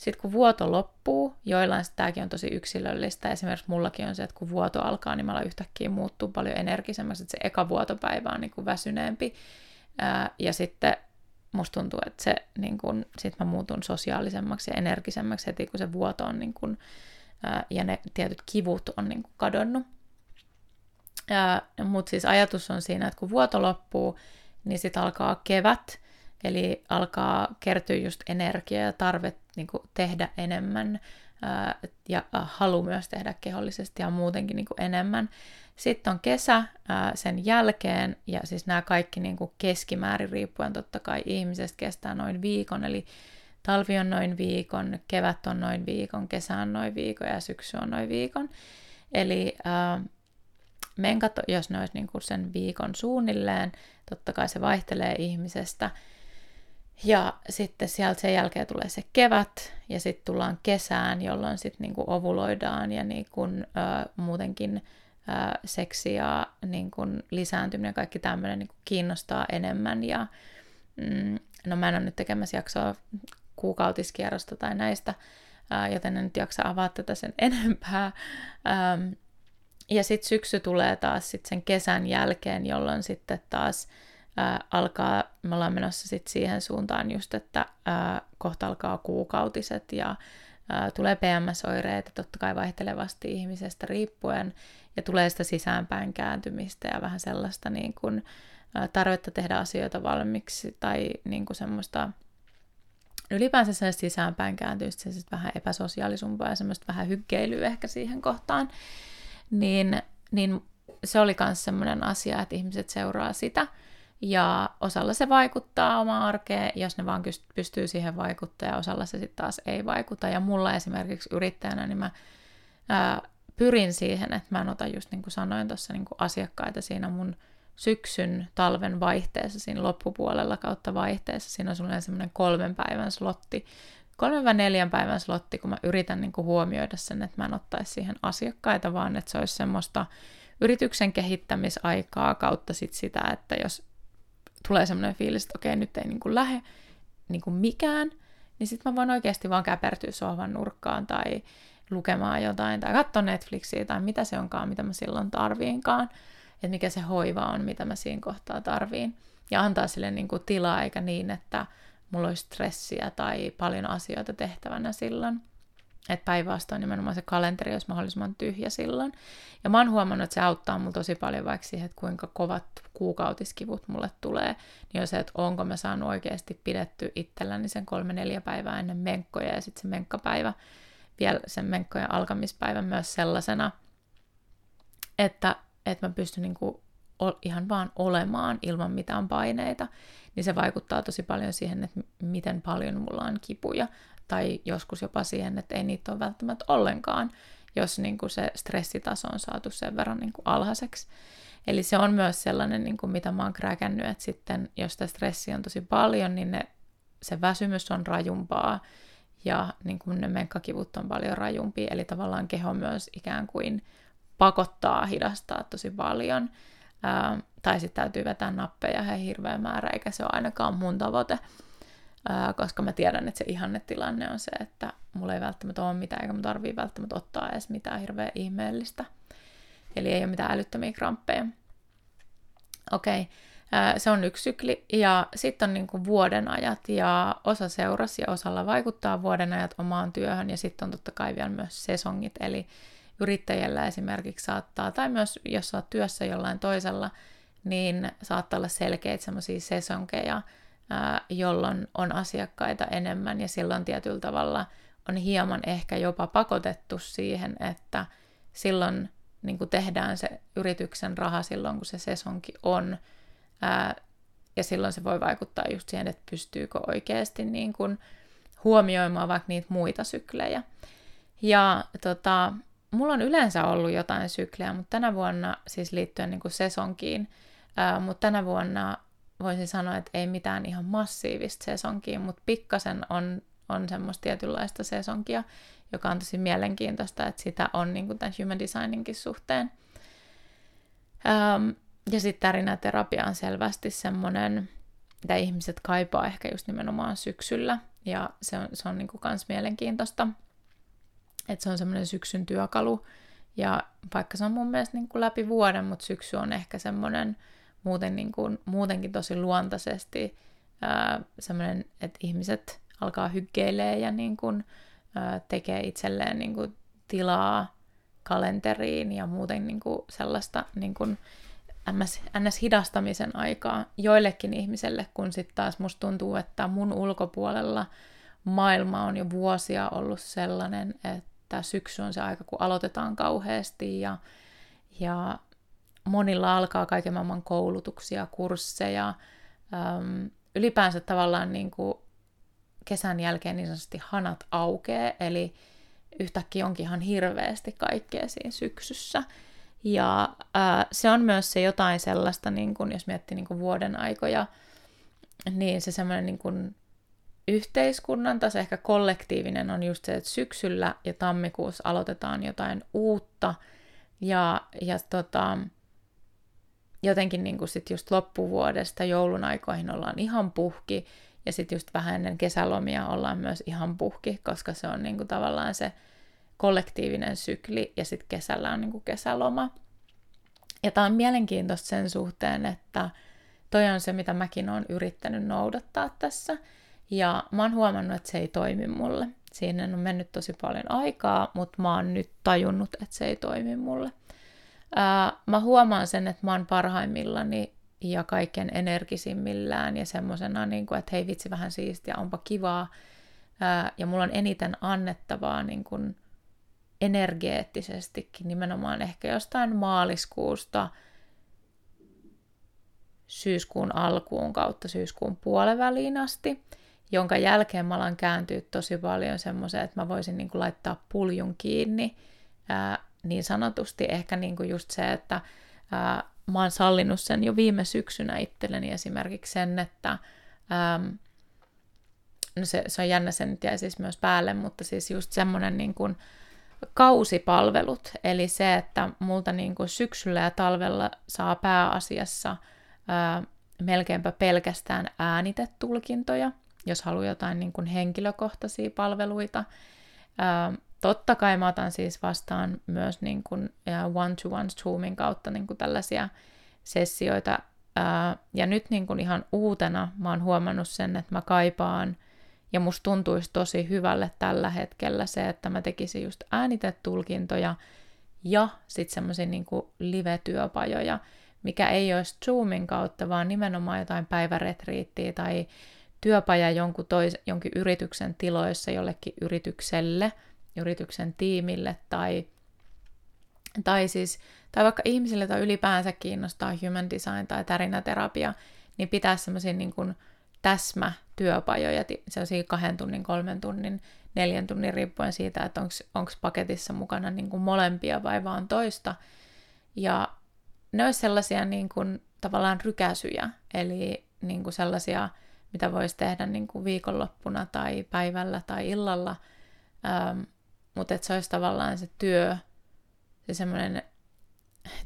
Sitten kun vuoto loppuu, joillain tämäkin on tosi yksilöllistä, esimerkiksi mullakin on se, että kun vuoto alkaa, niin mä yhtäkkiä muuttuu paljon energisemmäksi, että se eka vuotopäivä on niin kuin väsyneempi. Ää, ja sitten musta tuntuu, että se, niin kun, sit mä muutun sosiaalisemmaksi ja energisemmäksi heti, kun se vuoto on, niin kun, ää, ja ne tietyt kivut on niin kun, kadonnut. Mutta siis ajatus on siinä, että kun vuoto loppuu, niin sitten alkaa kevät, Eli alkaa kertyä just energia ja tarve niin kuin tehdä enemmän ää, ja halu myös tehdä kehollisesti ja muutenkin niin kuin enemmän. Sitten on kesä ää, sen jälkeen, ja siis nämä kaikki niin kuin keskimäärin riippuen totta kai ihmisestä kestää noin viikon, eli talvi on noin viikon, kevät on noin viikon, kesä on noin viikon ja syksy on noin viikon. Eli ää, menkat, jos ne olisi niin kuin sen viikon suunnilleen, totta kai se vaihtelee ihmisestä. Ja sitten sieltä sen jälkeen tulee se kevät ja sitten tullaan kesään, jolloin sitten niin ovuloidaan ja niin kuin, ää, muutenkin ää, seksi ja niin kuin lisääntyminen ja kaikki tämmöinen niin kiinnostaa enemmän. Ja, mm, no mä en ole nyt tekemässä jaksoa kuukautiskierrosta tai näistä, ää, joten en nyt jaksa avaa tätä sen enempää. Ähm, ja sitten syksy tulee taas sit sen kesän jälkeen, jolloin sitten taas ää, alkaa, me ollaan menossa sitten siihen suuntaan just, että ää, kohta alkaa kuukautiset ja ää, tulee PMS-oireita, totta kai vaihtelevasti ihmisestä riippuen, ja tulee sitä sisäänpäin kääntymistä ja vähän sellaista niin kuin, ää, tarvetta tehdä asioita valmiiksi tai niin semmoista ylipäänsä se sisäänpäin kääntymistä, se vähän epäsosiaalisumpaa ja semmoista vähän hyggeilyä ehkä siihen kohtaan, niin, niin se oli myös semmoinen asia, että ihmiset seuraa sitä, ja osalla se vaikuttaa omaan arkeen, jos ne vaan pystyy siihen vaikuttaa, ja osalla se sitten taas ei vaikuta. Ja mulla esimerkiksi yrittäjänä, niin mä ää, pyrin siihen, että mä en ota just niin kuin sanoin tuossa niin asiakkaita siinä mun syksyn, talven vaihteessa, siinä loppupuolella kautta vaihteessa. Siinä on sulle semmoinen kolmen päivän slotti, kolmen vai neljän päivän slotti, kun mä yritän niin kuin huomioida sen, että mä en ottaisi siihen asiakkaita, vaan että se olisi semmoista yrityksen kehittämisaikaa kautta sit sitä, että jos tulee semmoinen fiilis, että okei, nyt ei niin kuin lähde niin kuin mikään, niin sitten mä voin oikeasti vaan käpertyä sohvan nurkkaan tai lukemaan jotain tai katsoa Netflixiä tai mitä se onkaan, mitä mä silloin tarviinkaan, että mikä se hoiva on, mitä mä siinä kohtaa tarviin. Ja antaa sille niin kuin tilaa, eikä niin, että mulla olisi stressiä tai paljon asioita tehtävänä silloin. Että päinvastoin nimenomaan se kalenteri olisi mahdollisimman tyhjä silloin. Ja mä oon huomannut, että se auttaa mulla tosi paljon vaikka siihen, että kuinka kovat kuukautiskivut mulle tulee. Niin on se, että onko mä saanut oikeasti pidetty itselläni sen kolme-neljä päivää ennen menkkoja ja sitten se menkkapäivä, vielä sen menkkojen alkamispäivän myös sellaisena, että, että mä pystyn niinku ihan vaan olemaan ilman mitään paineita, niin se vaikuttaa tosi paljon siihen, että miten paljon mulla on kipuja tai joskus jopa siihen, että ei niitä ole välttämättä ollenkaan, jos niin kuin se stressitaso on saatu sen verran niin kuin alhaiseksi. Eli se on myös sellainen, niin kuin mitä mä oon kräkännyt, että sitten jos sitä stressi on tosi paljon, niin ne, se väsymys on rajumpaa ja niin kuin ne menkkakivut on paljon rajumpia, eli tavallaan keho myös ikään kuin pakottaa hidastaa tosi paljon. Ää, tai sitten täytyy vetää nappeja ihan hirveä määrä, eikä se ole ainakaan mun tavoite ää, koska mä tiedän, että se ihannetilanne on se, että mulla ei välttämättä ole mitään, eikä mä tarvii välttämättä ottaa edes mitään hirveän ihmeellistä. Eli ei ole mitään älyttömiä kramppeja. Okei, okay. se on yksi sykli, ja sitten on niinku vuoden ajat, ja osa seuras ja osalla vaikuttaa vuoden ajat omaan työhön, ja sitten on totta kai vielä myös sesongit, eli yrittäjällä esimerkiksi saattaa, tai myös jos olet työssä jollain toisella, niin saattaa olla selkeitä semmoisia sesonkeja, jolloin on asiakkaita enemmän ja silloin tietyllä tavalla on hieman ehkä jopa pakotettu siihen, että silloin niin kuin tehdään se yrityksen raha silloin, kun se sesonki on. Ja silloin se voi vaikuttaa just siihen, että pystyykö oikeasti niin kuin huomioimaan vaikka niitä muita syklejä. Ja tota, mulla on yleensä ollut jotain syklejä, mutta tänä vuonna, siis liittyen niin kuin sesonkiin, mutta tänä vuonna voisin sanoa, että ei mitään ihan massiivista sesonkia, mutta pikkasen on, on semmoista tietynlaista sesonkia, joka on tosi mielenkiintoista, että sitä on niin kuin tämän human designinkin suhteen. Ja sitten tarinäterapia on selvästi semmoinen, mitä ihmiset kaipaa ehkä just nimenomaan syksyllä, ja se on, se on niin kuin kans mielenkiintoista, että se on semmoinen syksyn työkalu, ja vaikka se on mun mielestä niin kuin läpi vuoden, mutta syksy on ehkä semmoinen, muuten niin kuin, muutenkin tosi luontaisesti semmoinen, että ihmiset alkaa hyggeilee ja niin kuin, ää, tekee itselleen niin kuin, tilaa kalenteriin ja muuten niin kuin, sellaista niin kuin, ns-hidastamisen aikaa joillekin ihmiselle, kun sitten taas musta tuntuu, että mun ulkopuolella maailma on jo vuosia ollut sellainen, että syksy on se aika, kun aloitetaan kauheasti ja, ja monilla alkaa kaiken maailman koulutuksia, kursseja, äm, ylipäänsä tavallaan niin kuin kesän jälkeen niin sanotusti hanat aukee, eli yhtäkkiä onkin ihan hirveästi kaikkea siinä syksyssä. Ja ää, se on myös se jotain sellaista, niin kun, jos miettii niin kun vuoden aikoja, niin se semmoinen niin kun yhteiskunnan tai ehkä kollektiivinen on just se, että syksyllä ja tammikuussa aloitetaan jotain uutta ja, ja tota, jotenkin niin sit just loppuvuodesta joulun aikoihin ollaan ihan puhki ja sitten just vähän ennen kesälomia ollaan myös ihan puhki, koska se on niin kuin tavallaan se kollektiivinen sykli ja sitten kesällä on niin kuin kesäloma. Ja tämä on mielenkiintoista sen suhteen, että toi on se, mitä mäkin olen yrittänyt noudattaa tässä. Ja mä oon huomannut, että se ei toimi mulle. Siinä on mennyt tosi paljon aikaa, mutta mä oon nyt tajunnut, että se ei toimi mulle. Ää, mä huomaan sen, että mä oon parhaimmillani ja kaiken energisimmillään ja semmoisena, niin kuin, että hei vitsi vähän siistiä, onpa kivaa. Ää, ja mulla on eniten annettavaa niin kuin energeettisestikin nimenomaan ehkä jostain maaliskuusta syyskuun alkuun kautta syyskuun puoliväliin asti, jonka jälkeen mä alan kääntyä tosi paljon semmoiseen, että mä voisin niin kuin laittaa puljun kiinni ää, niin sanotusti. Ehkä niin kuin just se, että ää, mä oon sallinut sen jo viime syksynä itselleni esimerkiksi sen, että äm, no se, se on jännä, se nyt jäi siis myös päälle, mutta siis just semmoinen niin kuin kausipalvelut, eli se, että multa niin kuin syksyllä ja talvella saa pääasiassa ää, melkeinpä pelkästään äänitetulkintoja, jos haluaa jotain niin kuin henkilökohtaisia palveluita. Ää, Totta kai mä otan siis vastaan myös niin kuin one-to-one Zoomin kautta niin kuin tällaisia sessioita. Ja nyt niin kuin ihan uutena mä oon huomannut sen, että mä kaipaan, ja musta tuntuisi tosi hyvälle tällä hetkellä se, että mä tekisin just äänitetulkintoja ja sitten semmoisia niin live-työpajoja, mikä ei olisi Zoomin kautta, vaan nimenomaan jotain päiväretriittiä tai työpaja jonkun, tois, jonkin yrityksen tiloissa jollekin yritykselle – yrityksen tiimille tai, tai, siis, tai vaikka ihmisille tai ylipäänsä kiinnostaa human design tai tärinäterapia, niin pitää semmoisia niin kuin täsmätyöpajoja, sellaisia kahden tunnin, kolmen tunnin, neljän tunnin riippuen siitä, että onko paketissa mukana niin kuin molempia vai vaan toista. Ja ne olisi sellaisia niin kuin, tavallaan rykäsyjä, eli niin kuin sellaisia, mitä voisi tehdä niin kuin viikonloppuna tai päivällä tai illalla, mutta että se olisi tavallaan se työ, se semmoinen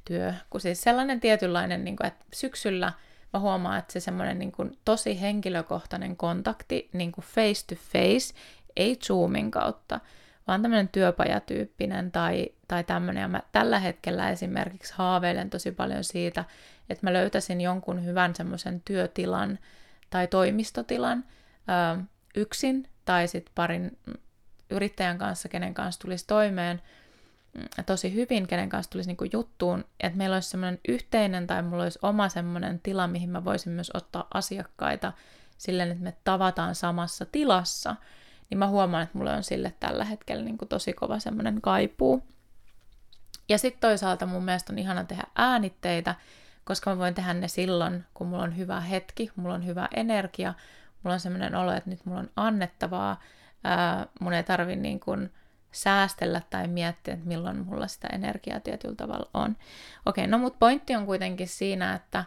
työ, kun siis sellainen tietynlainen, niin kuin, että syksyllä mä huomaan, että se semmoinen niin kuin, tosi henkilökohtainen kontakti niin kuin face to face, ei Zoomin kautta, vaan tämmöinen työpajatyyppinen tai, tai tämmöinen. Ja mä tällä hetkellä esimerkiksi haaveilen tosi paljon siitä, että mä löytäisin jonkun hyvän semmoisen työtilan tai toimistotilan ö, yksin tai sitten parin yrittäjän kanssa, kenen kanssa tulisi toimeen mm, tosi hyvin, kenen kanssa tulisi niin juttuun, että meillä olisi semmoinen yhteinen tai mulla olisi oma semmoinen tila, mihin mä voisin myös ottaa asiakkaita silleen, että me tavataan samassa tilassa, niin mä huomaan, että mulla on sille tällä hetkellä niin kuin tosi kova semmoinen kaipuu. Ja sitten toisaalta mun mielestä on ihana tehdä äänitteitä, koska mä voin tehdä ne silloin, kun mulla on hyvä hetki, mulla on hyvä energia, mulla on semmoinen olo, että nyt mulla on annettavaa, ää, mun ei tarvi niin kuin säästellä tai miettiä, että milloin mulla sitä energiaa tietyllä tavalla on. Okei, no mutta pointti on kuitenkin siinä, että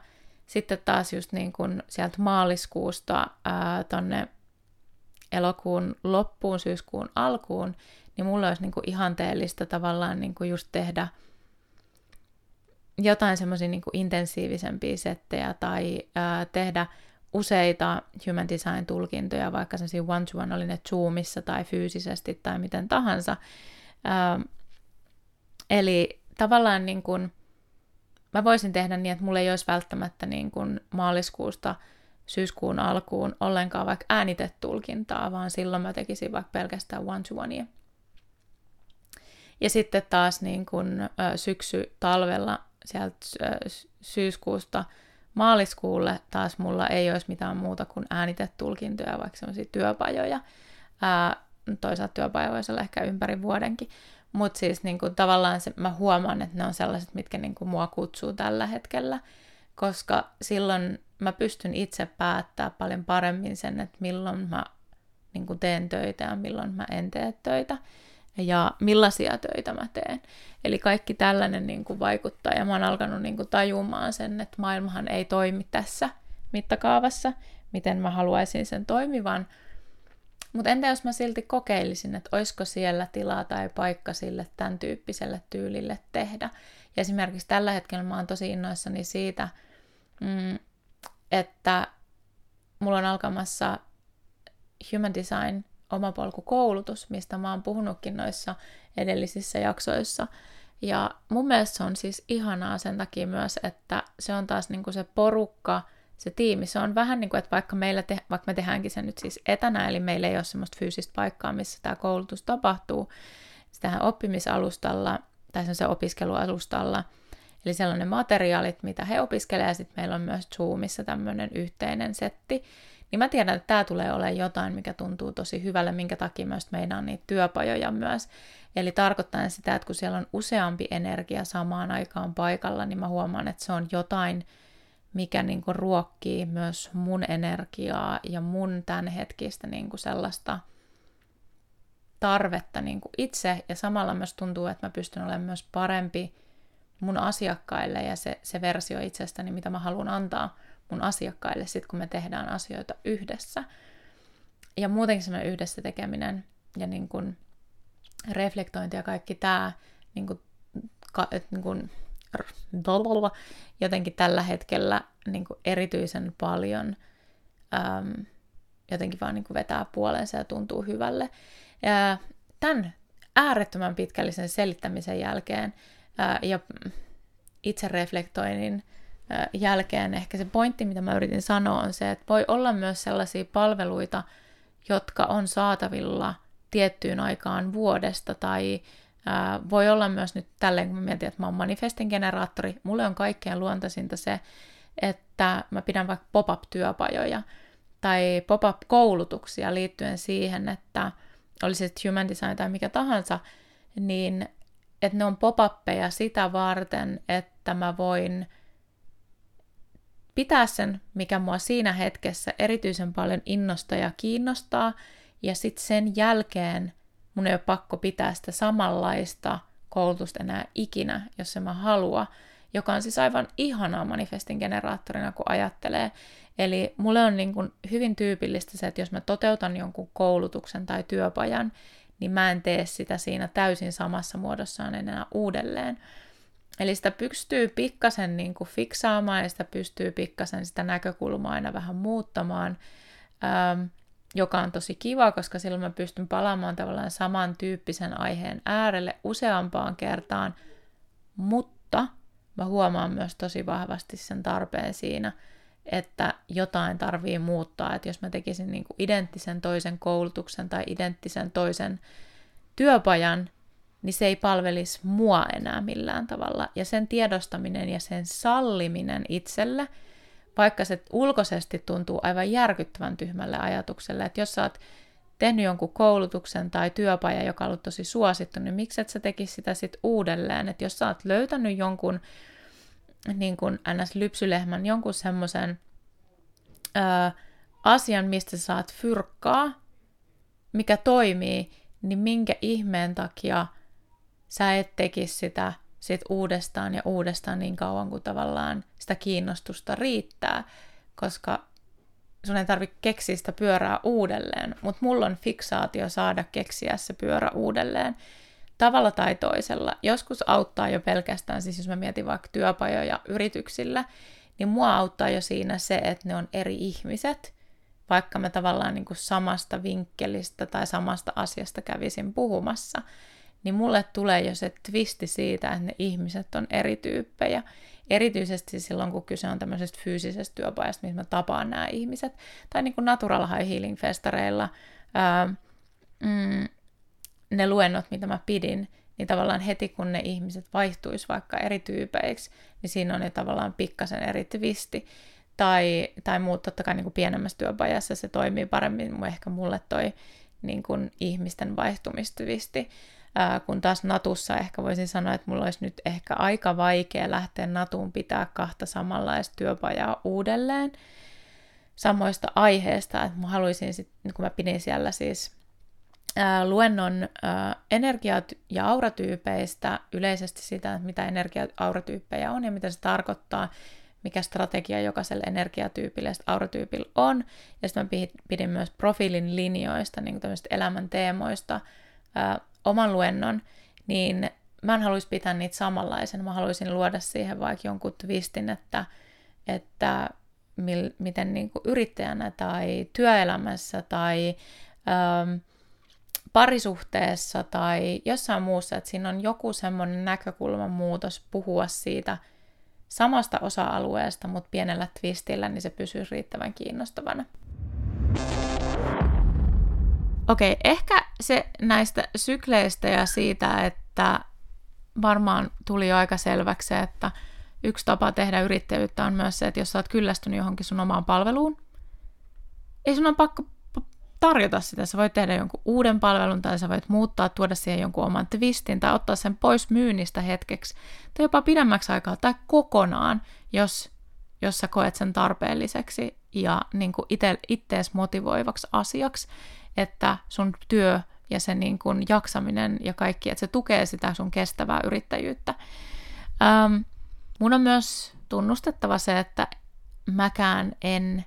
sitten taas just niin kuin sieltä maaliskuusta ää, tonne elokuun loppuun, syyskuun alkuun, niin mulla olisi niin kuin ihanteellista tavallaan niin kuin just tehdä jotain semmoisia niin intensiivisempia settejä tai ää, tehdä useita human design-tulkintoja, vaikka se one-to-one oli ne Zoomissa tai fyysisesti tai miten tahansa. Ähm, eli tavallaan niin kuin, mä voisin tehdä niin, että mulla ei olisi välttämättä niin kuin maaliskuusta syyskuun alkuun ollenkaan vaikka äänitetulkintaa, vaan silloin mä tekisin vaikka pelkästään one-to-onea. Ja sitten taas niin kuin syksy-talvella sieltä syyskuusta maaliskuulle taas mulla ei olisi mitään muuta kuin äänitetulkintoja, vaikka semmoisia työpajoja. Ää, toisaalta työpajoja voisi olla ehkä ympäri vuodenkin. Mutta siis niin kuin, tavallaan se, mä huomaan, että ne on sellaiset, mitkä niin kuin, mua kutsuu tällä hetkellä, koska silloin mä pystyn itse päättää paljon paremmin sen, että milloin mä niin kuin, teen töitä ja milloin mä en tee töitä ja millaisia töitä mä teen. Eli kaikki tällainen niin kuin vaikuttaa ja mä oon alkanut niin kuin tajumaan sen, että maailmahan ei toimi tässä mittakaavassa, miten mä haluaisin sen toimivan. Mutta entä jos mä silti kokeilisin, että olisiko siellä tilaa tai paikka sille tämän tyyppiselle tyylille tehdä. Ja esimerkiksi tällä hetkellä mä oon tosi innoissani siitä, mm, että mulla on alkamassa Human Design oma koulutus, mistä mä oon puhunutkin noissa edellisissä jaksoissa. Ja mun mielestä se on siis ihanaa sen takia myös, että se on taas niinku se porukka, se tiimi, se on vähän niin kuin, että vaikka, meillä te, vaikka me tehdäänkin sen nyt siis etänä, eli meillä ei ole semmoista fyysistä paikkaa, missä tämä koulutus tapahtuu, tähän oppimisalustalla tai se opiskelualustalla, eli sellainen materiaalit, mitä he opiskelevat, ja sitten meillä on myös Zoomissa tämmöinen yhteinen setti, niin mä tiedän, että tämä tulee olemaan jotain, mikä tuntuu tosi hyvälle, minkä takia myös meidän on niitä työpajoja myös. Eli tarkoittaa sitä, että kun siellä on useampi energia samaan aikaan paikalla, niin mä huomaan, että se on jotain, mikä niin kuin ruokkii myös mun energiaa ja mun tämänhetkistä niin kuin sellaista tarvetta niin kuin itse. Ja samalla myös tuntuu, että mä pystyn olemaan myös parempi mun asiakkaille ja se, se versio itsestäni, mitä mä haluan antaa mun asiakkaille sit, kun me tehdään asioita yhdessä. Ja muutenkin semmoinen yhdessä tekeminen ja niin kuin reflektointi ja kaikki tämä niin kuin, ka, niin kuin, jotenkin tällä hetkellä niin erityisen paljon äm, jotenkin vaan niin vetää puolensa ja tuntuu hyvälle. Ja tämän äärettömän pitkällisen selittämisen jälkeen ää, ja itse reflektoinnin jälkeen. Ehkä se pointti, mitä mä yritin sanoa, on se, että voi olla myös sellaisia palveluita, jotka on saatavilla tiettyyn aikaan vuodesta tai voi olla myös nyt tälleen, kun mä mietin, että mä oon manifestin generaattori, mulle on kaikkein luontaisinta se, että mä pidän vaikka pop-up-työpajoja tai pop-up-koulutuksia liittyen siihen, että olisi se human design tai mikä tahansa, niin että ne on pop-uppeja sitä varten, että mä voin pitää sen, mikä mua siinä hetkessä erityisen paljon innostaa ja kiinnostaa, ja sitten sen jälkeen mun ei ole pakko pitää sitä samanlaista koulutusta enää ikinä, jos se mä halua, joka on siis aivan ihanaa manifestin generaattorina, kun ajattelee. Eli mulle on niin kuin hyvin tyypillistä se, että jos mä toteutan jonkun koulutuksen tai työpajan, niin mä en tee sitä siinä täysin samassa muodossaan enää uudelleen, Eli sitä pystyy pikkasen niin kuin fiksaamaan ja sitä pystyy pikkasen sitä näkökulmaa aina vähän muuttamaan, ähm, joka on tosi kiva, koska silloin mä pystyn palaamaan tavallaan samantyyppisen aiheen äärelle useampaan kertaan, mutta mä huomaan myös tosi vahvasti sen tarpeen siinä, että jotain tarvii muuttaa, että jos mä tekisin niin kuin identtisen toisen koulutuksen tai identtisen toisen työpajan, niin se ei palvelisi mua enää millään tavalla. Ja sen tiedostaminen ja sen salliminen itselle, vaikka se ulkoisesti tuntuu aivan järkyttävän tyhmälle ajatukselle, että jos sä oot tehnyt jonkun koulutuksen tai työpaja, joka on ollut tosi suosittu, niin miksi et sä tekisi sitä sitten uudelleen? Että jos sä oot löytänyt jonkun niin kuin ns-lypsylehmän, jonkun semmoisen asian, mistä sä saat fyrkkaa, mikä toimii, niin minkä ihmeen takia sä et tekisi sitä sit uudestaan ja uudestaan niin kauan kuin tavallaan sitä kiinnostusta riittää, koska sun ei tarvitse keksiä sitä pyörää uudelleen, mutta mulla on fiksaatio saada keksiä se pyörä uudelleen tavalla tai toisella. Joskus auttaa jo pelkästään, siis jos mä mietin vaikka työpajoja yrityksillä, niin mua auttaa jo siinä se, että ne on eri ihmiset, vaikka mä tavallaan niin kuin samasta vinkkelistä tai samasta asiasta kävisin puhumassa niin mulle tulee jo se twisti siitä, että ne ihmiset on eri tyyppejä. Erityisesti silloin, kun kyse on tämmöisestä fyysisestä työpajasta, missä mä tapaan nämä ihmiset. Tai niin kuin Natural High Healing Festareilla ää, mm, ne luennot, mitä mä pidin, niin tavallaan heti kun ne ihmiset vaihtuisi vaikka eri tyypeiksi, niin siinä on jo tavallaan pikkasen eri twisti. Tai, tai muut totta kai niin kuin pienemmässä työpajassa se toimii paremmin, ehkä mulle toi niin kuin ihmisten vaihtumistyvisti. Ää, kun taas Natussa ehkä voisin sanoa, että mulla olisi nyt ehkä aika vaikea lähteä Natuun pitää kahta samanlaista työpajaa uudelleen samoista aiheista, että mä haluaisin sitten, kun mä pidin siellä siis ää, luennon ää, energia- ja auratyypeistä, yleisesti sitä, että mitä energia- auratyyppejä on ja mitä se tarkoittaa, mikä strategia jokaiselle energiatyypille ja auratyypillä on. Ja sitten mä pidin myös profiilin linjoista, niin tämmöistä elämän teemoista, oman luennon, niin mä en haluaisi pitää niitä samanlaisen. Mä haluaisin luoda siihen vaikka jonkun twistin, että, että mil, miten niin kuin yrittäjänä tai työelämässä tai ähm, parisuhteessa tai jossain muussa, että siinä on joku semmoinen näkökulman muutos puhua siitä samasta osa-alueesta, mutta pienellä twistillä, niin se pysyy riittävän kiinnostavana. Okei, okay, ehkä se näistä sykleistä ja siitä, että varmaan tuli jo aika selväksi että yksi tapa tehdä yrittäjyyttä on myös se, että jos sä oot kyllästynyt johonkin sun omaan palveluun, ei sun on pakko tarjota sitä. Sä voit tehdä jonkun uuden palvelun tai sä voit muuttaa, tuoda siihen jonkun oman twistin tai ottaa sen pois myynnistä hetkeksi tai jopa pidemmäksi aikaa tai kokonaan, jos, jos sä koet sen tarpeelliseksi ja niin ite, ittees motivoivaksi asiaksi, että sun työ ja se niin kuin jaksaminen ja kaikki, että se tukee sitä sun kestävää yrittäjyyttä. Ähm, mun on myös tunnustettava se, että mäkään en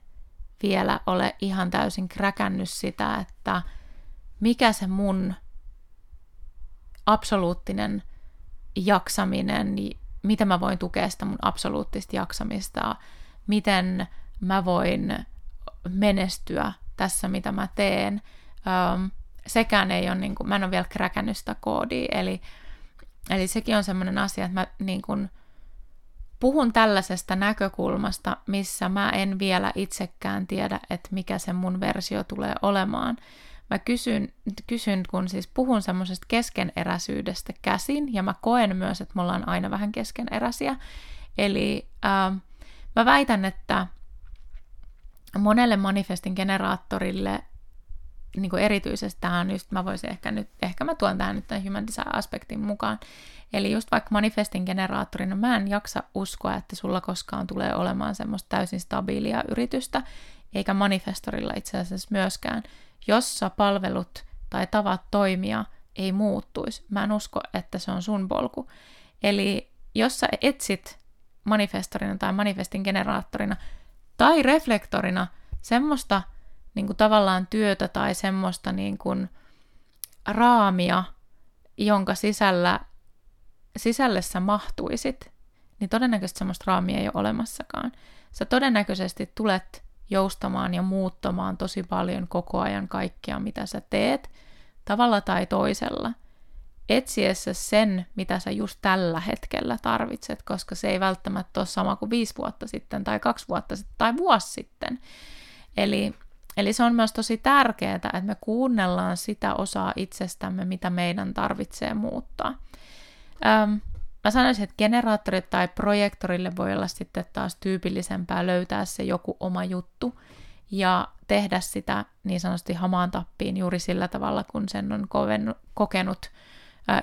vielä ole ihan täysin kräkännyt sitä, että mikä se mun absoluuttinen jaksaminen, miten mä voin tukea sitä mun absoluuttista jaksamista, miten mä voin menestyä tässä, mitä mä teen. Um, sekään ei ole, niin kuin, mä en ole vielä kräkännyt sitä koodia, eli, eli sekin on semmoinen asia, että mä niin kuin, puhun tällaisesta näkökulmasta, missä mä en vielä itsekään tiedä, että mikä se mun versio tulee olemaan. Mä kysyn, kysyn kun siis puhun semmoisesta keskeneräisyydestä käsin, ja mä koen myös, että me ollaan aina vähän keskeneräisiä. Eli äh, mä väitän, että monelle manifestin generaattorille niin kuin erityisesti tähän just, mä voisin ehkä nyt, ehkä mä tuon tähän nyt tämän human design-aspektin mukaan. Eli just vaikka manifestin generaattorina mä en jaksa uskoa, että sulla koskaan tulee olemaan semmoista täysin stabiilia yritystä, eikä manifestorilla itse asiassa myöskään, jossa palvelut tai tavat toimia ei muuttuisi. Mä en usko, että se on sun polku. Eli jos sä etsit manifestorina tai manifestin generaattorina tai reflektorina semmoista niin kuin tavallaan työtä tai semmoista niin kuin raamia, jonka sisällä, sisälle sä mahtuisit, niin todennäköisesti semmoista raamia ei ole olemassakaan. Sä todennäköisesti tulet joustamaan ja muuttamaan tosi paljon koko ajan kaikkea, mitä sä teet, tavalla tai toisella, etsiessä sen, mitä sä just tällä hetkellä tarvitset, koska se ei välttämättä ole sama kuin viisi vuotta sitten, tai kaksi vuotta sitten, tai vuosi sitten. Eli Eli se on myös tosi tärkeää, että me kuunnellaan sitä osaa itsestämme, mitä meidän tarvitsee muuttaa. Öm, mä sanoisin, että generaattorit tai projektorille voi olla sitten taas tyypillisempää löytää se joku oma juttu ja tehdä sitä niin sanotusti hamaan tappiin juuri sillä tavalla, kun sen on kokenut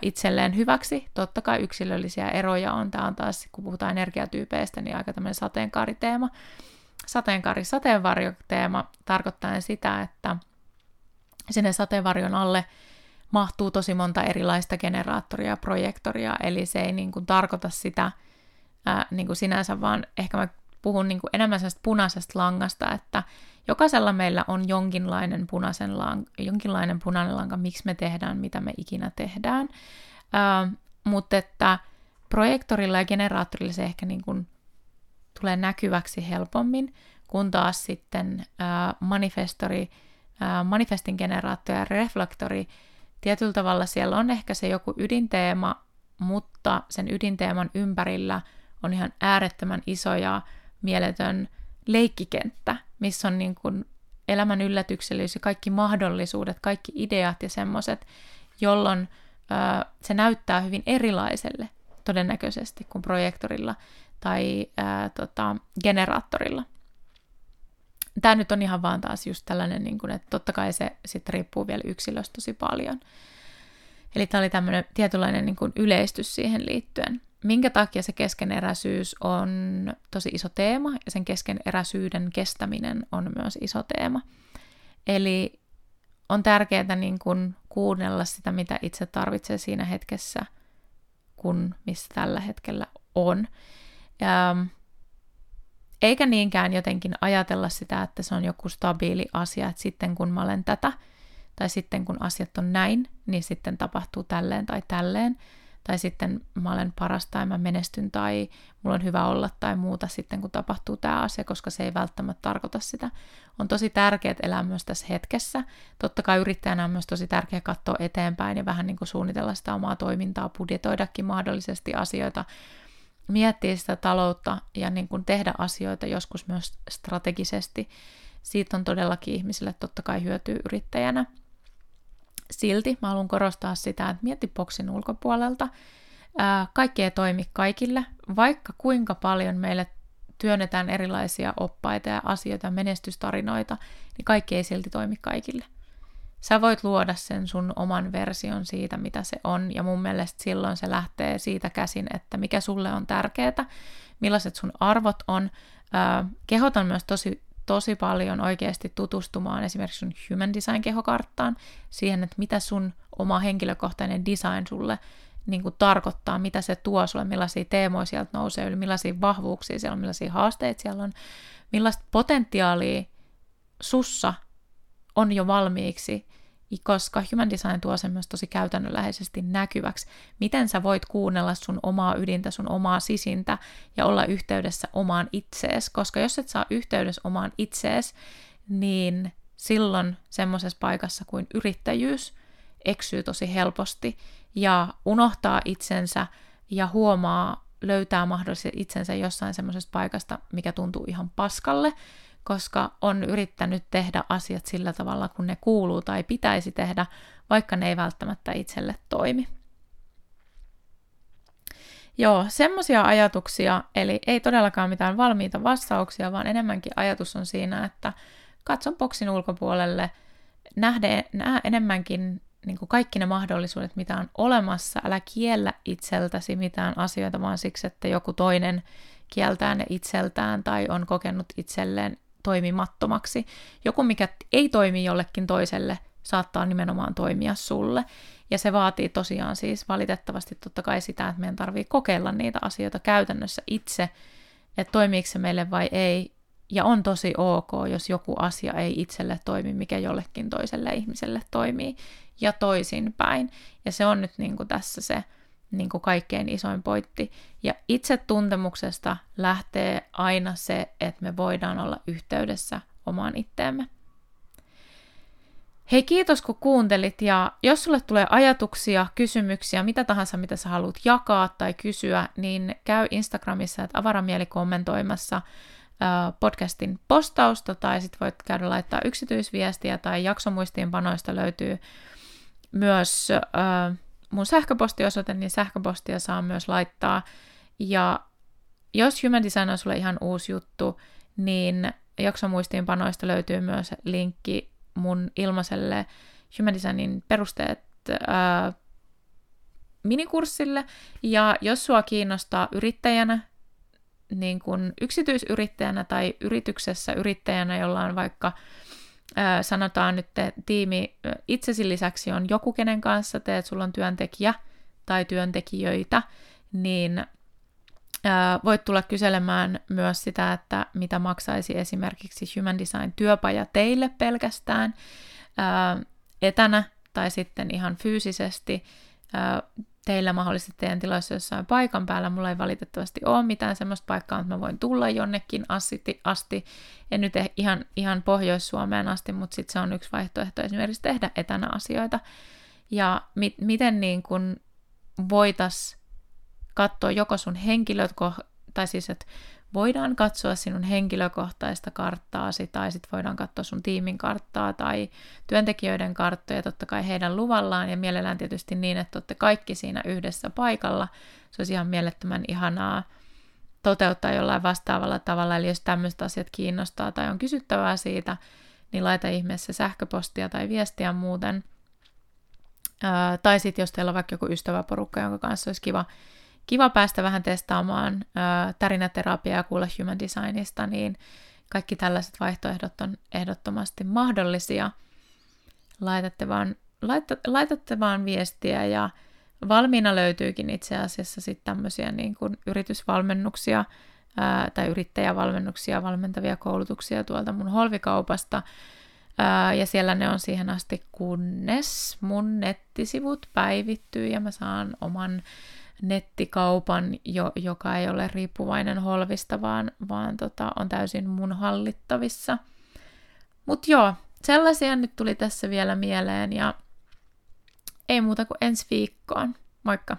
itselleen hyväksi. Totta kai yksilöllisiä eroja on. Tämä on taas, kun puhutaan energiatyypeistä, niin aika tämmöinen sateenkaariteema sateenkaari sateenvarjo-teema tarkoittaa sitä, että sinne sateenvarjon alle mahtuu tosi monta erilaista generaattoria ja projektoria, eli se ei niin kuin tarkoita sitä ää, niin kuin sinänsä, vaan ehkä mä puhun niin kuin enemmän sellaista punaisesta langasta, että jokaisella meillä on jonkinlainen, punaisen lang- jonkinlainen punainen lanka, miksi me tehdään, mitä me ikinä tehdään, ää, mutta että projektorilla ja generaattorilla se ehkä niin kuin tulee näkyväksi helpommin, kun taas sitten ää, manifestori, ää, manifestin generaattori ja reflektori, tietyllä tavalla siellä on ehkä se joku ydinteema, mutta sen ydinteeman ympärillä on ihan äärettömän iso ja mieletön leikkikenttä, missä on niin kuin elämän yllätyksellisyys ja kaikki mahdollisuudet, kaikki ideat ja semmoiset, jolloin se näyttää hyvin erilaiselle todennäköisesti kuin projektorilla tai ää, tota, generaattorilla. Tämä nyt on ihan vaan taas just tällainen, niin kuin, että totta kai se sitten riippuu vielä yksilöstä tosi paljon. Eli tämä oli tämmöinen tietynlainen niin kuin yleistys siihen liittyen. Minkä takia se keskeneräisyys on tosi iso teema ja sen keskeneräisyyden kestäminen on myös iso teema. Eli on tärkeää niin kuin kuunnella sitä, mitä itse tarvitsee siinä hetkessä, kun missä tällä hetkellä on. Ja, eikä niinkään jotenkin ajatella sitä, että se on joku stabiili asia, että sitten kun mä olen tätä, tai sitten kun asiat on näin, niin sitten tapahtuu tälleen tai tälleen, tai sitten mä olen paras tai mä menestyn tai mulla on hyvä olla tai muuta sitten kun tapahtuu tämä asia, koska se ei välttämättä tarkoita sitä. On tosi tärkeää elää myös tässä hetkessä. Totta kai yrittäjänä on myös tosi tärkeää katsoa eteenpäin ja vähän niin kuin suunnitella sitä omaa toimintaa, budjetoidakin mahdollisesti asioita, miettiä sitä taloutta ja niin kuin tehdä asioita joskus myös strategisesti. Siitä on todellakin ihmisille totta kai hyötyy yrittäjänä. Silti mä haluan korostaa sitä, että mieti boksin ulkopuolelta. kaikki ei toimi kaikille, vaikka kuinka paljon meille työnnetään erilaisia oppaita ja asioita ja menestystarinoita, niin kaikki ei silti toimi kaikille. Sä voit luoda sen sun oman version siitä, mitä se on, ja mun mielestä silloin se lähtee siitä käsin, että mikä sulle on tärkeää, millaiset sun arvot on. kehotan myös tosi tosi paljon oikeasti tutustumaan esimerkiksi sun Human Design-kehokarttaan, siihen, että mitä sun oma henkilökohtainen design sulle niin kuin tarkoittaa, mitä se tuo sulle, millaisia teemoja sieltä nousee yli, millaisia vahvuuksia siellä on, millaisia haasteita siellä on, millaista potentiaalia sussa on jo valmiiksi koska Human Design tuo sen myös tosi käytännönläheisesti näkyväksi, miten sä voit kuunnella sun omaa ydintä, sun omaa sisintä ja olla yhteydessä omaan itsees, koska jos et saa yhteydessä omaan itsees, niin silloin semmoisessa paikassa kuin yrittäjyys eksyy tosi helposti ja unohtaa itsensä ja huomaa, löytää mahdollisesti itsensä jossain semmoisesta paikasta, mikä tuntuu ihan paskalle, koska on yrittänyt tehdä asiat sillä tavalla, kun ne kuuluu tai pitäisi tehdä, vaikka ne ei välttämättä itselle toimi. Joo, semmoisia ajatuksia, eli ei todellakaan mitään valmiita vastauksia, vaan enemmänkin ajatus on siinä, että katson boksin ulkopuolelle, nähde, näe enemmänkin niin kuin kaikki ne mahdollisuudet, mitä on olemassa. Älä kiellä itseltäsi mitään asioita, vaan siksi, että joku toinen kieltää ne itseltään tai on kokenut itselleen toimimattomaksi. Joku, mikä ei toimi jollekin toiselle, saattaa nimenomaan toimia sulle. Ja se vaatii tosiaan siis valitettavasti totta kai sitä, että meidän tarvii kokeilla niitä asioita käytännössä itse, että toimiiko se meille vai ei. Ja on tosi ok, jos joku asia ei itselle toimi, mikä jollekin toiselle ihmiselle toimii, ja toisinpäin. Ja se on nyt niin kuin tässä se niin kuin kaikkein isoin pointti. Ja itsetuntemuksesta lähtee aina se, että me voidaan olla yhteydessä omaan itteemme. Hei kiitos kun kuuntelit ja jos sulle tulee ajatuksia, kysymyksiä, mitä tahansa mitä sä haluat jakaa tai kysyä, niin käy Instagramissa, että avaramieli kommentoimassa podcastin postausta tai sitten voit käydä laittaa yksityisviestiä tai jaksomuistiinpanoista löytyy myös äh, mun sähköpostiosoite, niin sähköpostia saa myös laittaa. Ja jos Human Design on sulle ihan uusi juttu, niin jaksomuistiinpanoista löytyy myös linkki mun ilmaiselle Human Designin perusteet ää, minikurssille. Ja jos sua kiinnostaa yrittäjänä, niin kuin yksityisyrittäjänä tai yrityksessä yrittäjänä, jolla on vaikka sanotaan nyt te, tiimi itsesi lisäksi on joku, kenen kanssa teet, sulla on työntekijä tai työntekijöitä, niin voit tulla kyselemään myös sitä, että mitä maksaisi esimerkiksi Human Design työpaja teille pelkästään etänä tai sitten ihan fyysisesti teillä mahdollisesti teidän tiloissa jossain paikan päällä. Mulla ei valitettavasti ole mitään semmoista paikkaa, että mä voin tulla jonnekin asti, asti. en nyt eh, ihan, ihan Pohjois-Suomeen asti, mutta sitten se on yksi vaihtoehto esimerkiksi tehdä etänä asioita. Ja mi- miten niin kun voitais katsoa joko sun henkilöt, tai siis että voidaan katsoa sinun henkilökohtaista karttaasi tai sitten voidaan katsoa sun tiimin karttaa tai työntekijöiden karttoja totta kai heidän luvallaan ja mielellään tietysti niin, että olette kaikki siinä yhdessä paikalla. Se olisi ihan mielettömän ihanaa toteuttaa jollain vastaavalla tavalla, eli jos tämmöiset asiat kiinnostaa tai on kysyttävää siitä, niin laita ihmeessä sähköpostia tai viestiä muuten. Ää, tai sitten jos teillä on vaikka joku ystäväporukka, jonka kanssa olisi kiva kiva päästä vähän testaamaan ää, tärinäterapiaa ja kuulla human designista, niin kaikki tällaiset vaihtoehdot on ehdottomasti mahdollisia. Laitatte vaan, laita, laitatte vaan viestiä ja valmiina löytyykin itse asiassa sitten tämmöisiä niin kuin yritysvalmennuksia ää, tai yrittäjävalmennuksia, valmentavia koulutuksia tuolta mun holvikaupasta, ää, ja siellä ne on siihen asti, kunnes mun nettisivut päivittyy ja mä saan oman nettikaupan, jo, joka ei ole riippuvainen holvista, vaan, vaan tota, on täysin mun hallittavissa. Mutta joo, sellaisia nyt tuli tässä vielä mieleen ja ei muuta kuin ensi viikkoon. Moikka!